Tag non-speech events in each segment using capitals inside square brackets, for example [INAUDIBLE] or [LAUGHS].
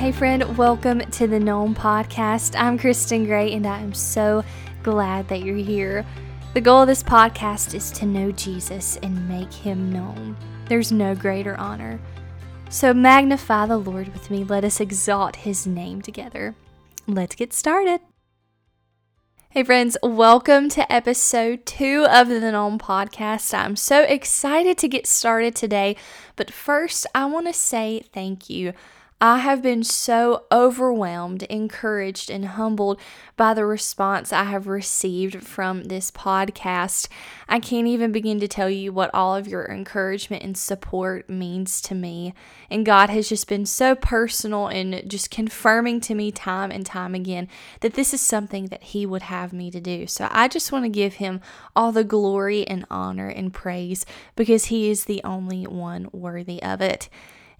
Hey, friend, welcome to the Known Podcast. I'm Kristen Gray, and I am so glad that you're here. The goal of this podcast is to know Jesus and make him known. There's no greater honor. So magnify the Lord with me. Let us exalt his name together. Let's get started. Hey, friends, welcome to episode two of the Known Podcast. I'm so excited to get started today, but first, I want to say thank you. I have been so overwhelmed, encouraged, and humbled by the response I have received from this podcast. I can't even begin to tell you what all of your encouragement and support means to me. And God has just been so personal and just confirming to me time and time again that this is something that He would have me to do. So I just want to give Him all the glory and honor and praise because He is the only one worthy of it.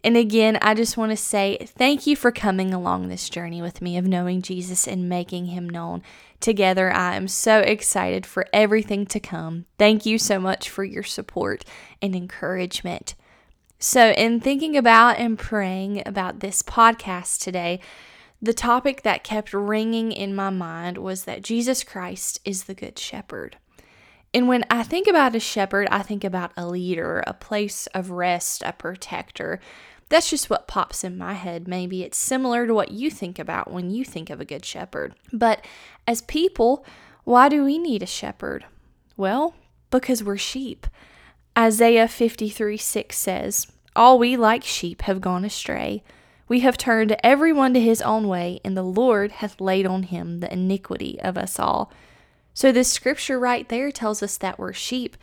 And again, I just want to say thank you for coming along this journey with me of knowing Jesus and making him known. Together, I am so excited for everything to come. Thank you so much for your support and encouragement. So, in thinking about and praying about this podcast today, the topic that kept ringing in my mind was that Jesus Christ is the Good Shepherd. And when I think about a shepherd, I think about a leader, a place of rest, a protector. That's just what pops in my head. Maybe it's similar to what you think about when you think of a good shepherd. But as people, why do we need a shepherd? Well, because we're sheep. Isaiah 53 6 says, All we like sheep have gone astray. We have turned everyone to his own way, and the Lord hath laid on him the iniquity of us all. So, this scripture right there tells us that we're sheep.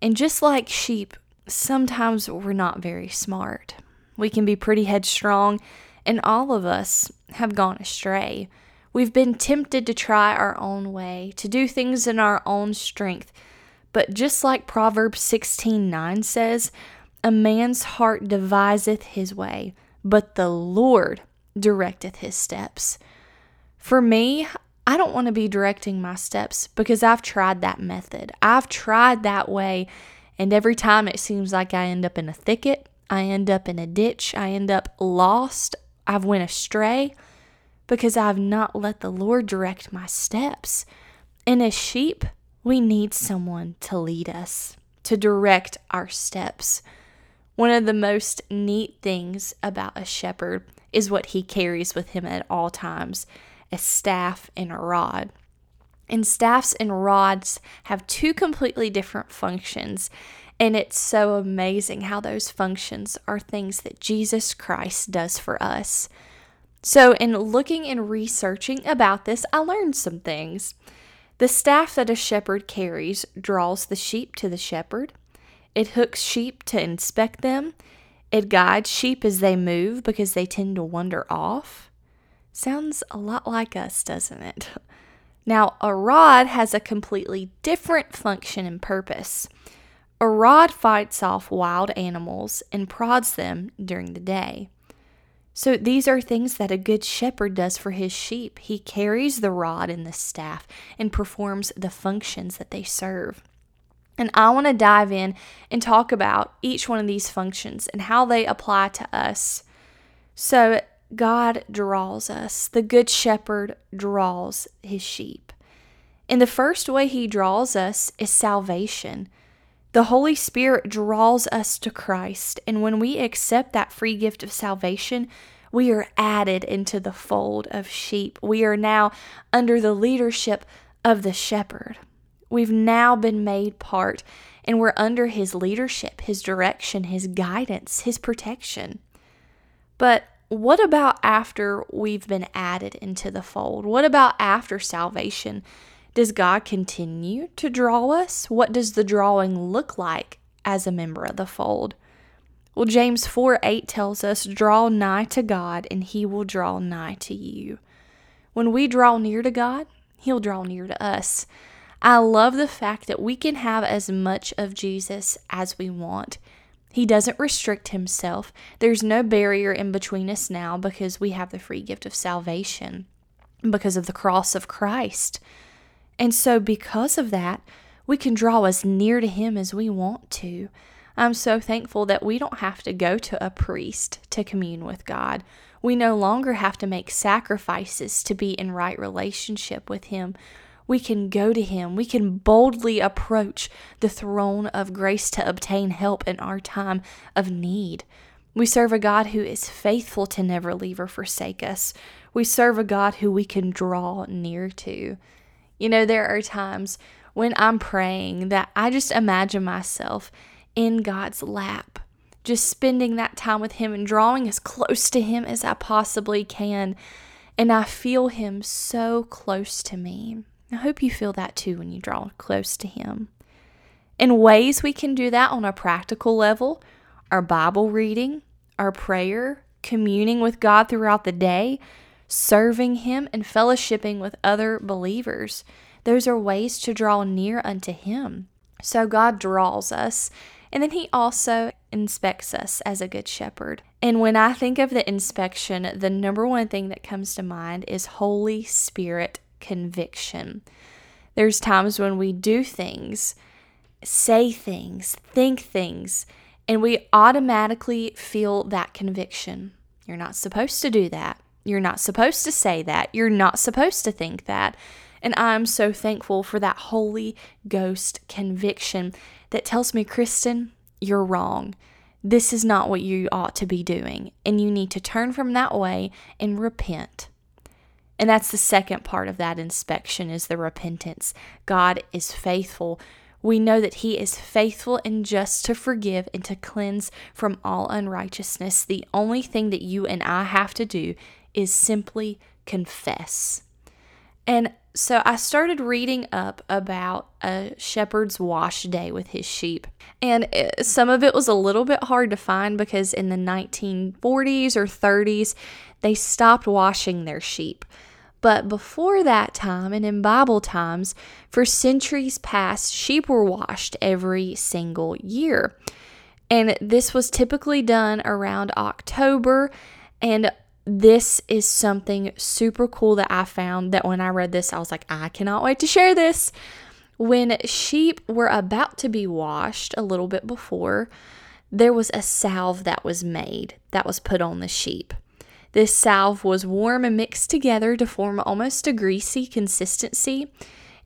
And just like sheep, sometimes we're not very smart. We can be pretty headstrong, and all of us have gone astray. We've been tempted to try our own way, to do things in our own strength. But just like Proverbs 16:9 says, a man's heart deviseth his way, but the Lord directeth his steps. For me, I don't want to be directing my steps because I've tried that method. I've tried that way, and every time it seems like I end up in a thicket I end up in a ditch, I end up lost, I've went astray because I've not let the Lord direct my steps. And as sheep, we need someone to lead us, to direct our steps. One of the most neat things about a shepherd is what he carries with him at all times a staff and a rod. And staffs and rods have two completely different functions. And it's so amazing how those functions are things that Jesus Christ does for us. So, in looking and researching about this, I learned some things. The staff that a shepherd carries draws the sheep to the shepherd, it hooks sheep to inspect them, it guides sheep as they move because they tend to wander off. Sounds a lot like us, doesn't it? [LAUGHS] Now, a rod has a completely different function and purpose. A rod fights off wild animals and prods them during the day. So these are things that a good shepherd does for his sheep. He carries the rod and the staff and performs the functions that they serve. And I want to dive in and talk about each one of these functions and how they apply to us. So God draws us. The good shepherd draws his sheep. And the first way he draws us is salvation. The Holy Spirit draws us to Christ, and when we accept that free gift of salvation, we are added into the fold of sheep. We are now under the leadership of the shepherd. We've now been made part, and we're under his leadership, his direction, his guidance, his protection. But what about after we've been added into the fold? What about after salvation? Does God continue to draw us? What does the drawing look like as a member of the fold? Well, James 4 8 tells us, Draw nigh to God, and he will draw nigh to you. When we draw near to God, he'll draw near to us. I love the fact that we can have as much of Jesus as we want. He doesn't restrict himself. There's no barrier in between us now because we have the free gift of salvation because of the cross of Christ. And so, because of that, we can draw as near to Him as we want to. I'm so thankful that we don't have to go to a priest to commune with God. We no longer have to make sacrifices to be in right relationship with Him. We can go to Him. We can boldly approach the throne of grace to obtain help in our time of need. We serve a God who is faithful to never leave or forsake us. We serve a God who we can draw near to. You know, there are times when I'm praying that I just imagine myself in God's lap, just spending that time with Him and drawing as close to Him as I possibly can. And I feel Him so close to me. I hope you feel that too when you draw close to Him. In ways we can do that on a practical level our Bible reading, our prayer, communing with God throughout the day, serving Him, and fellowshipping with other believers. Those are ways to draw near unto Him. So God draws us, and then He also inspects us as a good shepherd. And when I think of the inspection, the number one thing that comes to mind is Holy Spirit conviction. There's times when we do things, say things, think things, and we automatically feel that conviction. You're not supposed to do that. You're not supposed to say that. You're not supposed to think that. And I'm so thankful for that Holy Ghost conviction that tells me, Kristen, you're wrong. This is not what you ought to be doing. And you need to turn from that way and repent. And that's the second part of that inspection is the repentance. God is faithful. We know that he is faithful and just to forgive and to cleanse from all unrighteousness. The only thing that you and I have to do is simply confess. And so I started reading up about a shepherd's wash day with his sheep. And uh, some of it was a little bit hard to find because in the 1940s or 30s, they stopped washing their sheep. But before that time and in Bible times, for centuries past, sheep were washed every single year. And this was typically done around October. And this is something super cool that I found that when I read this, I was like, I cannot wait to share this. When sheep were about to be washed a little bit before, there was a salve that was made that was put on the sheep. This salve was warm and mixed together to form almost a greasy consistency,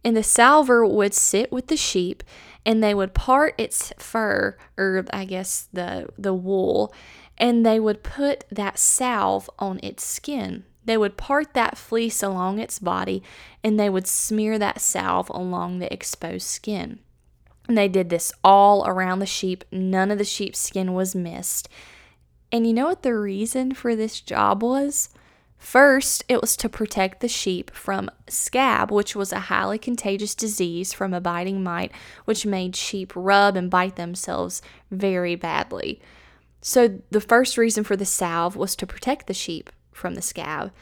and the salver would sit with the sheep and they would part its fur or I guess the the wool and they would put that salve on its skin. They would part that fleece along its body and they would smear that salve along the exposed skin. And they did this all around the sheep. None of the sheep's skin was missed. And you know what the reason for this job was? First, it was to protect the sheep from scab, which was a highly contagious disease from a biting mite, which made sheep rub and bite themselves very badly. So, the first reason for the salve was to protect the sheep from the scab.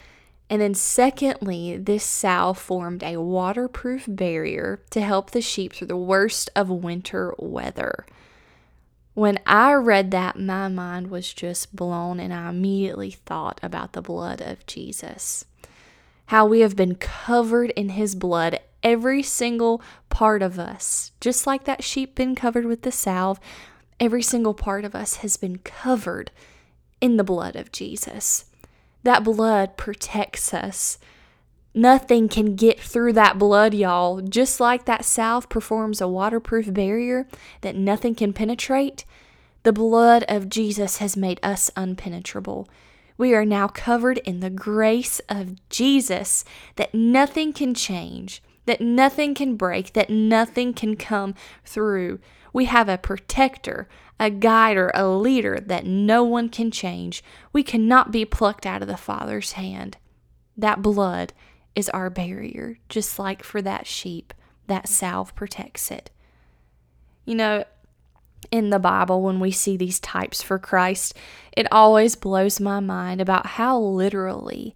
And then, secondly, this salve formed a waterproof barrier to help the sheep through the worst of winter weather. When I read that, my mind was just blown, and I immediately thought about the blood of Jesus. How we have been covered in his blood, every single part of us, just like that sheep been covered with the salve, Every single part of us has been covered in the blood of Jesus. That blood protects us. Nothing can get through that blood, y'all. Just like that salve performs a waterproof barrier that nothing can penetrate, the blood of Jesus has made us unpenetrable. We are now covered in the grace of Jesus that nothing can change, that nothing can break, that nothing can come through. We have a protector, a guider, a leader that no one can change. We cannot be plucked out of the Father's hand. That blood is our barrier, just like for that sheep, that salve protects it. You know, in the Bible, when we see these types for Christ, it always blows my mind about how literally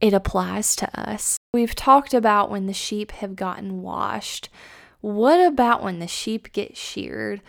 it applies to us. We've talked about when the sheep have gotten washed. What about when the sheep get sheared?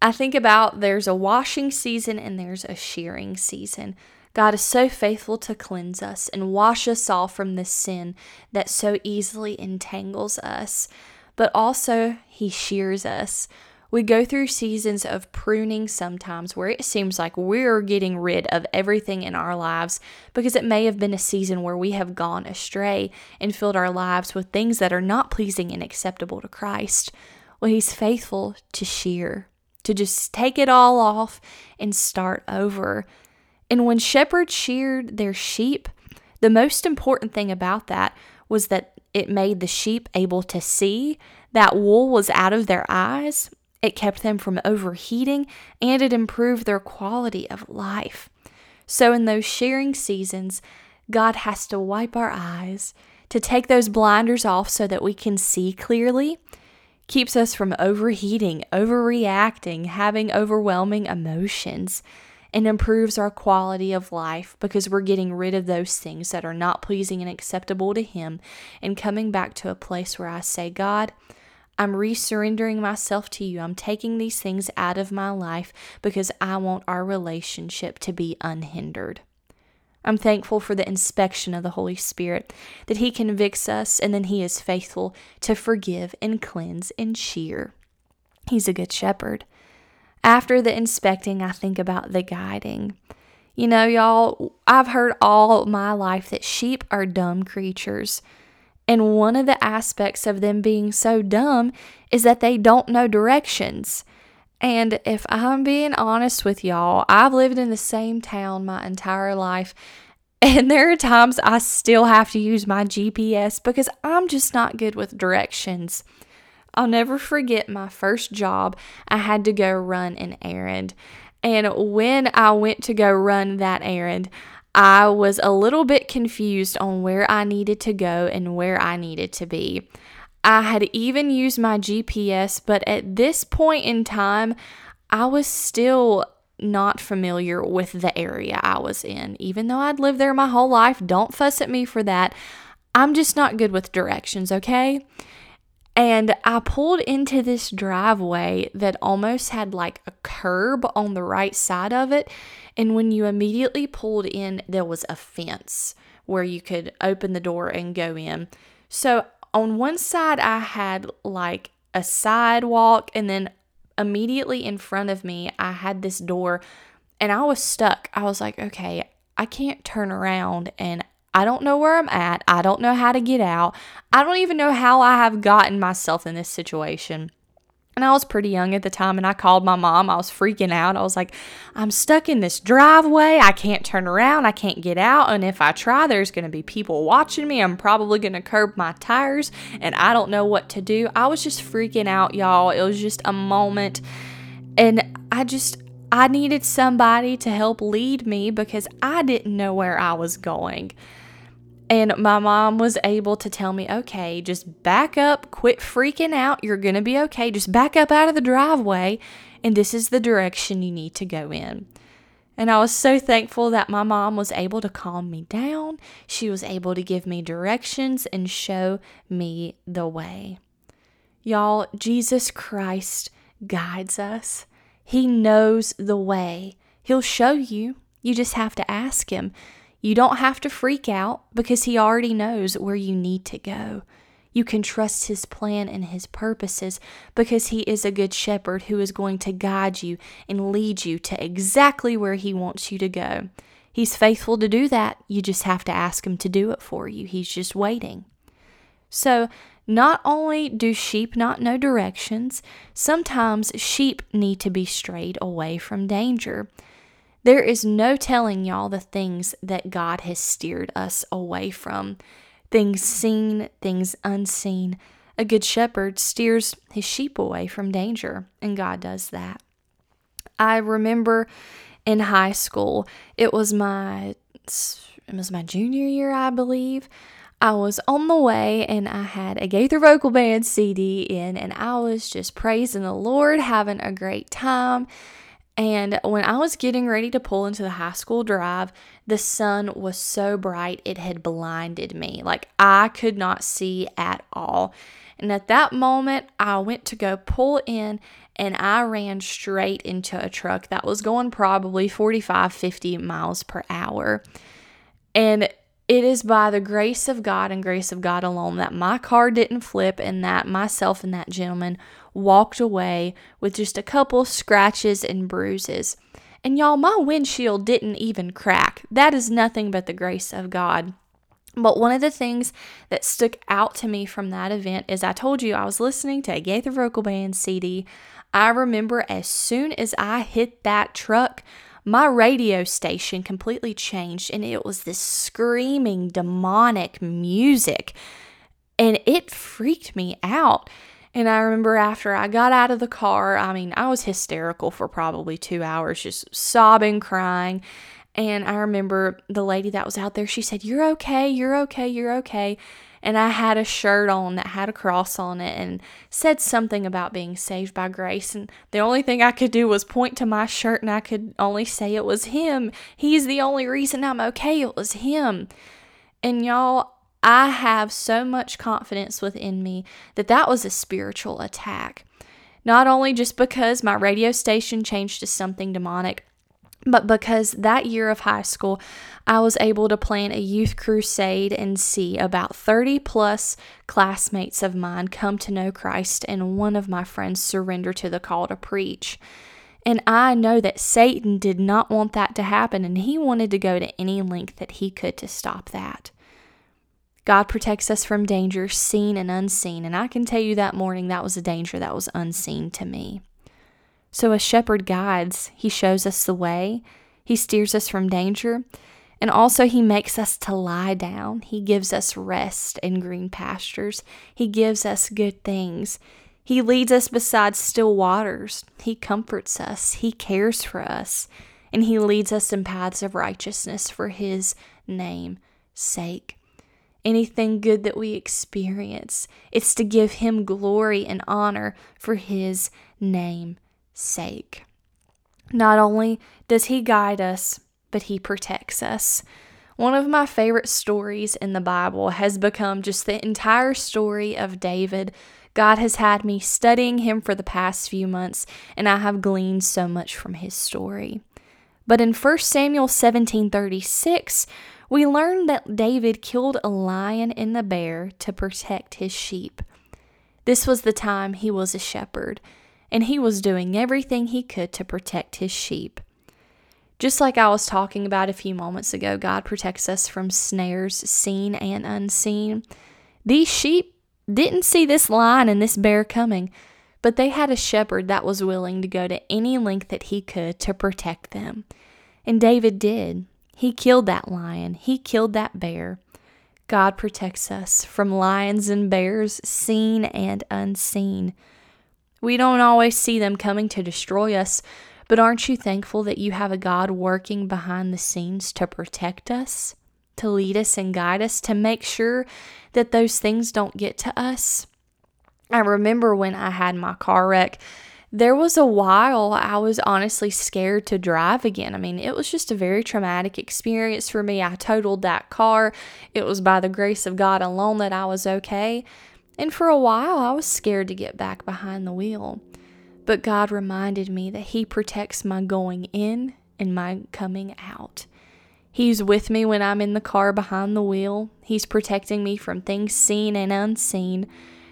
I think about there's a washing season and there's a shearing season. God is so faithful to cleanse us and wash us all from this sin that so easily entangles us. But also, He shears us. We go through seasons of pruning sometimes where it seems like we're getting rid of everything in our lives because it may have been a season where we have gone astray and filled our lives with things that are not pleasing and acceptable to Christ. Well, He's faithful to shear, to just take it all off and start over. And when shepherds sheared their sheep, the most important thing about that was that it made the sheep able to see. That wool was out of their eyes. It kept them from overheating and it improved their quality of life. So, in those shearing seasons, God has to wipe our eyes to take those blinders off so that we can see clearly, keeps us from overheating, overreacting, having overwhelming emotions, and improves our quality of life because we're getting rid of those things that are not pleasing and acceptable to Him and coming back to a place where I say, God, I'm resurrendering myself to you. I'm taking these things out of my life because I want our relationship to be unhindered. I'm thankful for the inspection of the Holy Spirit, that He convicts us and then He is faithful to forgive and cleanse and shear. He's a good shepherd. After the inspecting, I think about the guiding. You know, y'all, I've heard all my life that sheep are dumb creatures. And one of the aspects of them being so dumb is that they don't know directions. And if I'm being honest with y'all, I've lived in the same town my entire life. [LAUGHS] And there are times I still have to use my GPS because I'm just not good with directions. I'll never forget my first job. I had to go run an errand. And when I went to go run that errand, I was a little bit confused on where I needed to go and where I needed to be. I had even used my GPS, but at this point in time, I was still not familiar with the area I was in. Even though I'd lived there my whole life, don't fuss at me for that. I'm just not good with directions, okay? And I pulled into this driveway that almost had like a curb on the right side of it. And when you immediately pulled in, there was a fence where you could open the door and go in. So on one side, I had like a sidewalk, and then immediately in front of me, I had this door, and I was stuck. I was like, okay, I can't turn around and I don't know where I'm at. I don't know how to get out. I don't even know how I have gotten myself in this situation. And I was pretty young at the time, and I called my mom. I was freaking out. I was like, I'm stuck in this driveway. I can't turn around. I can't get out. And if I try, there's going to be people watching me. I'm probably going to curb my tires, and I don't know what to do. I was just freaking out, y'all. It was just a moment. And I just, I needed somebody to help lead me because I didn't know where I was going. And my mom was able to tell me, okay, just back up, quit freaking out. You're to be okay. Just back up out of the driveway, and this is the direction you need to go in. And I was so thankful that my mom was able to calm me down. She was able to give me directions and show me the way. Y'all, Jesus Christ guides us, He knows the way. He'll show you. You just have to ask Him. You don't have to freak out because He already knows where you need to go. You can trust His plan and His purposes because He is a good shepherd who is going to guide you and lead you to exactly where He wants you to go. He's faithful to do that. You just have to ask Him to do it for you. He's just waiting. So, not only do sheep not know directions, sometimes sheep need to be strayed away from danger. There is no telling y'all the things that God has steered us away from things seen, things unseen. A good shepherd steers his sheep away from danger, and God does that. I remember in high school, it was my it was my junior year, I believe. I was on the way and I had a Gaither Vocal Band CD in, and I was just praising the Lord, having a great time. And when I was getting ready to pull into the high school drive, the sun was so bright it had blinded me. Like I could not see at all. And at that moment, I went to go pull in and I ran straight into a truck that was going probably 45, 50 miles per hour. And It is by the grace of God and grace of God alone that my car didn't flip and that myself and that gentleman walked away with just a couple scratches and bruises. And y'all, my windshield didn't even crack. That is nothing but the grace of God. But one of the things that stuck out to me from that event is I told you I was listening to a Gaither Vocal Band CD. I remember as soon as I hit that truck, my radio station completely changed and it was this screaming demonic music and it freaked me out. And I remember after I got out of the car, I mean, I was hysterical for probably two hours, just sobbing, crying. And I remember the lady that was out there, she said, You're okay, you're okay, you're okay and I had a shirt on that had a cross on it and said something about being saved by grace. And the only thing I could do was point to my shirt and I could only say it was him. He's the only reason I'm okay. It was him. And y'all, I have so much confidence within me that that was a spiritual attack. Not only just because my radio station changed to something demonic, but because that year of high school, I was able to plan a youth crusade and see about 30 plus classmates of mine come to know Christ and one of my friends surrender to the call to preach. And I know that Satan did not want that to happen, and he wanted to go to any length that he could to stop that. God protects us from danger, seen and unseen, and I can tell you that morning that was a danger that was unseen to me. So, a shepherd guides, he shows us the way, he steers us from danger, and also he makes us to lie down. He gives us rest in green pastures, he gives us good things. He leads us beside still waters. He comforts us. He cares for us. And He leads us in paths of righteousness for His name's sake. Anything good that we experience, it's to give Him glory and honor for His name sake. Not only does He guide us, but He protects us. One of my favorite stories in the Bible has become just the entire story of David. God has had me studying him for the past few months, and I have gleaned so much from his story. But in 1 Samuel 17:36, we learn that David killed a lion and a bear to protect his sheep. This was the time he was a shepherd, and he was doing everything he could to protect his sheep. Just like I was talking about a few moments ago, God protects us from snares seen and unseen. These sheep didn't see this lion and this bear coming, but they had a shepherd that was willing to go to any length that he could to protect them. And David did. He killed that lion, he killed that bear. God protects us from lions and bears, seen and unseen. We don't always see them coming to destroy us, but aren't you thankful that you have a God working behind the scenes to protect us, to lead us and guide us, to make sure that those things don't get to us? I remember when I had my car wreck, there was a while I was honestly scared to drive again. I mean, it was just a very traumatic experience for me. I totaled that car. It was by the grace of God alone that I was okay. And for a while, I was scared to get back behind the wheel. But God reminded me that He protects my going in and my coming out. He's with me when I'm in the car behind the wheel. He's protecting me from things seen and unseen.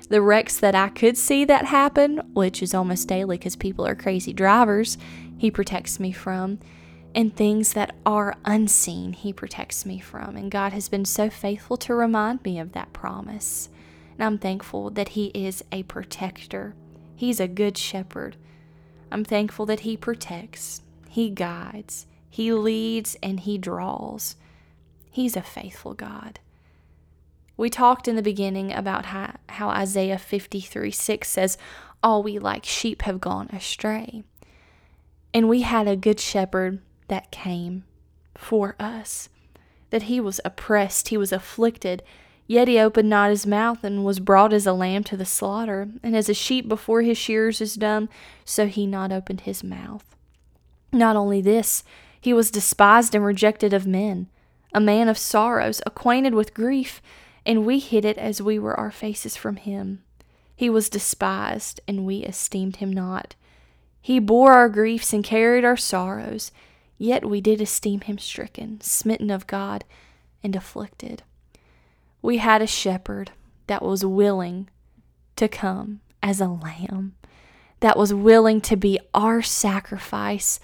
The wrecks that I could see that happen, which is almost daily because people are crazy drivers, He protects me from. And things that are unseen, He protects me from. And God has been so faithful to remind me of that promise. And I'm thankful that He is a protector. He's a good shepherd. I'm thankful that He protects, He guides, He leads, and He draws. He's a faithful God. We talked in the beginning about how, how Isaiah 53 6 says, All we like sheep have gone astray. And we had a good shepherd that came for us, that he was oppressed, he was afflicted, Yet he opened not his mouth, and was brought as a lamb to the slaughter, and as a sheep before his shearers is dumb, so he not opened his mouth. Not only this, he was despised and rejected of men, a man of sorrows, acquainted with grief, and we hid it as we were our faces from him. He was despised, and we esteemed him not. He bore our griefs and carried our sorrows, yet we did esteem him stricken, smitten of God, and afflicted. We had a shepherd that was willing to come as a lamb, that was willing to be our sacrifice,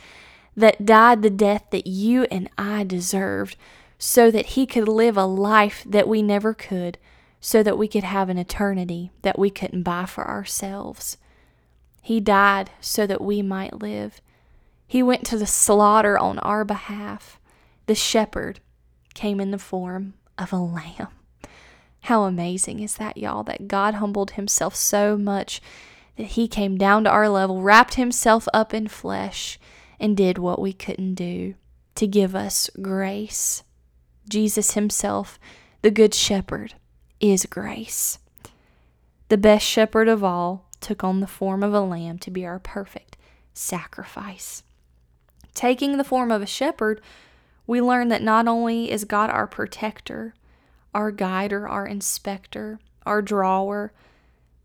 that died the death that you and I deserved, so that he could live a life that we never could, so that we could have an eternity that we couldn't buy for ourselves. He died so that we might live. He went to the slaughter on our behalf. The shepherd came in the form of a lamb. How amazing is that, y'all, that God humbled himself so much that he came down to our level, wrapped himself up in flesh, and did what we couldn't do to give us grace. Jesus himself, the Good Shepherd, is grace. The best shepherd of all took on the form of a lamb to be our perfect sacrifice. Taking the form of a shepherd, we learn that not only is God our protector, our guider, our inspector, our drawer,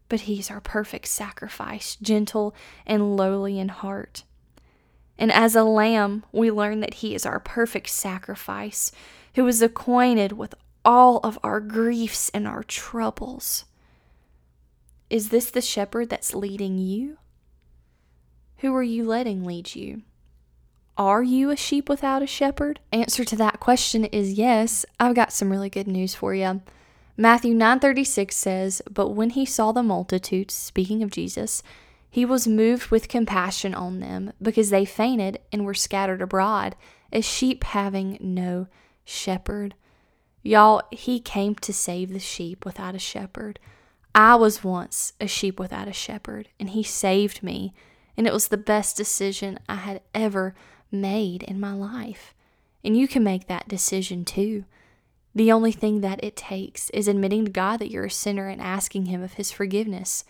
but He's our perfect sacrifice, gentle and lowly in heart. And as a lamb, we learn that He is our perfect sacrifice, who is acquainted with all of our griefs and our troubles. Is this the shepherd that's leading you? Who are you letting lead you? Are you a sheep without a shepherd? Answer to that question is yes. I've got some really good news for you. Matthew 9:36 says, "But when he saw the multitudes, speaking of Jesus, he was moved with compassion on them, because they fainted and were scattered abroad, as sheep having no shepherd." Y'all, he came to save the sheep without a shepherd. I was once a sheep without a shepherd, and he saved me, and it was the best decision I had ever made in my life. And you can make that decision too. The only thing that it takes is admitting to God that you're a sinner and asking Him of His forgiveness.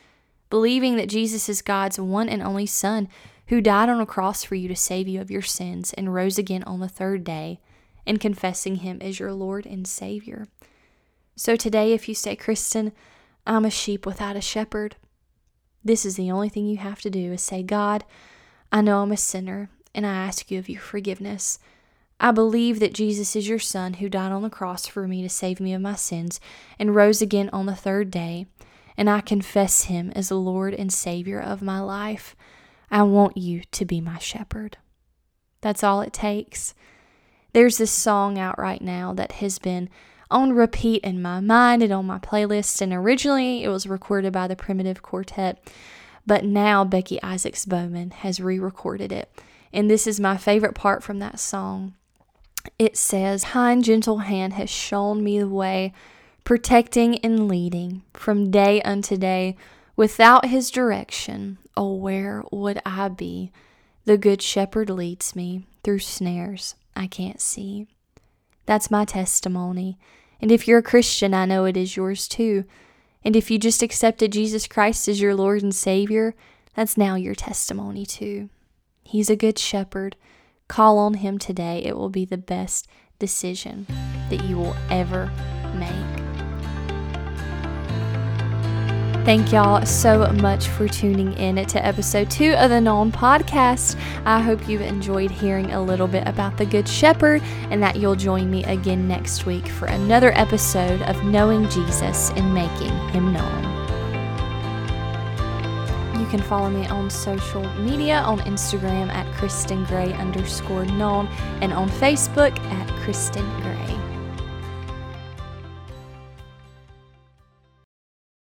Believing that Jesus is God's one and only Son who died on a cross for you to save you of your sins and rose again on the third day, and confessing Him as your Lord and Savior. So today, if you say, Kristen, I'm a sheep without a shepherd, this is the only thing you have to do is say, God, I know I'm a sinner and I ask you of your forgiveness. I believe that Jesus is your Son who died on the cross for me to save me of my sins and rose again on the third day, and I confess him as the Lord and Savior of my life. I want you to be my shepherd. That's all it takes. There's this song out right now that has been on repeat in my mind and on my playlist, and originally it was recorded by the Primitive Quartet, but now Becky Isaacs Bowman has re recorded it and this is my favorite part from that song. It says, Kind gentle hand has shown me the way, protecting and leading from day unto day. Without his direction, oh, where would I be? The good shepherd leads me through snares I can't see. That's my testimony. And if you're a Christian, I know it is yours too. And if you just accepted Jesus Christ as your Lord and Savior, that's now your testimony too. He's a good shepherd. Call on him today. It will be the best decision that you will ever make. Thank y'all so much for tuning in to episode two of the Known Podcast. I hope you've enjoyed hearing a little bit about the Good Shepherd and that you'll join me again next week for another episode of Knowing Jesus and Making Him Known. You can follow me on social media on Instagram at Kristen Gray underscore known and on Facebook at Kristen Gray.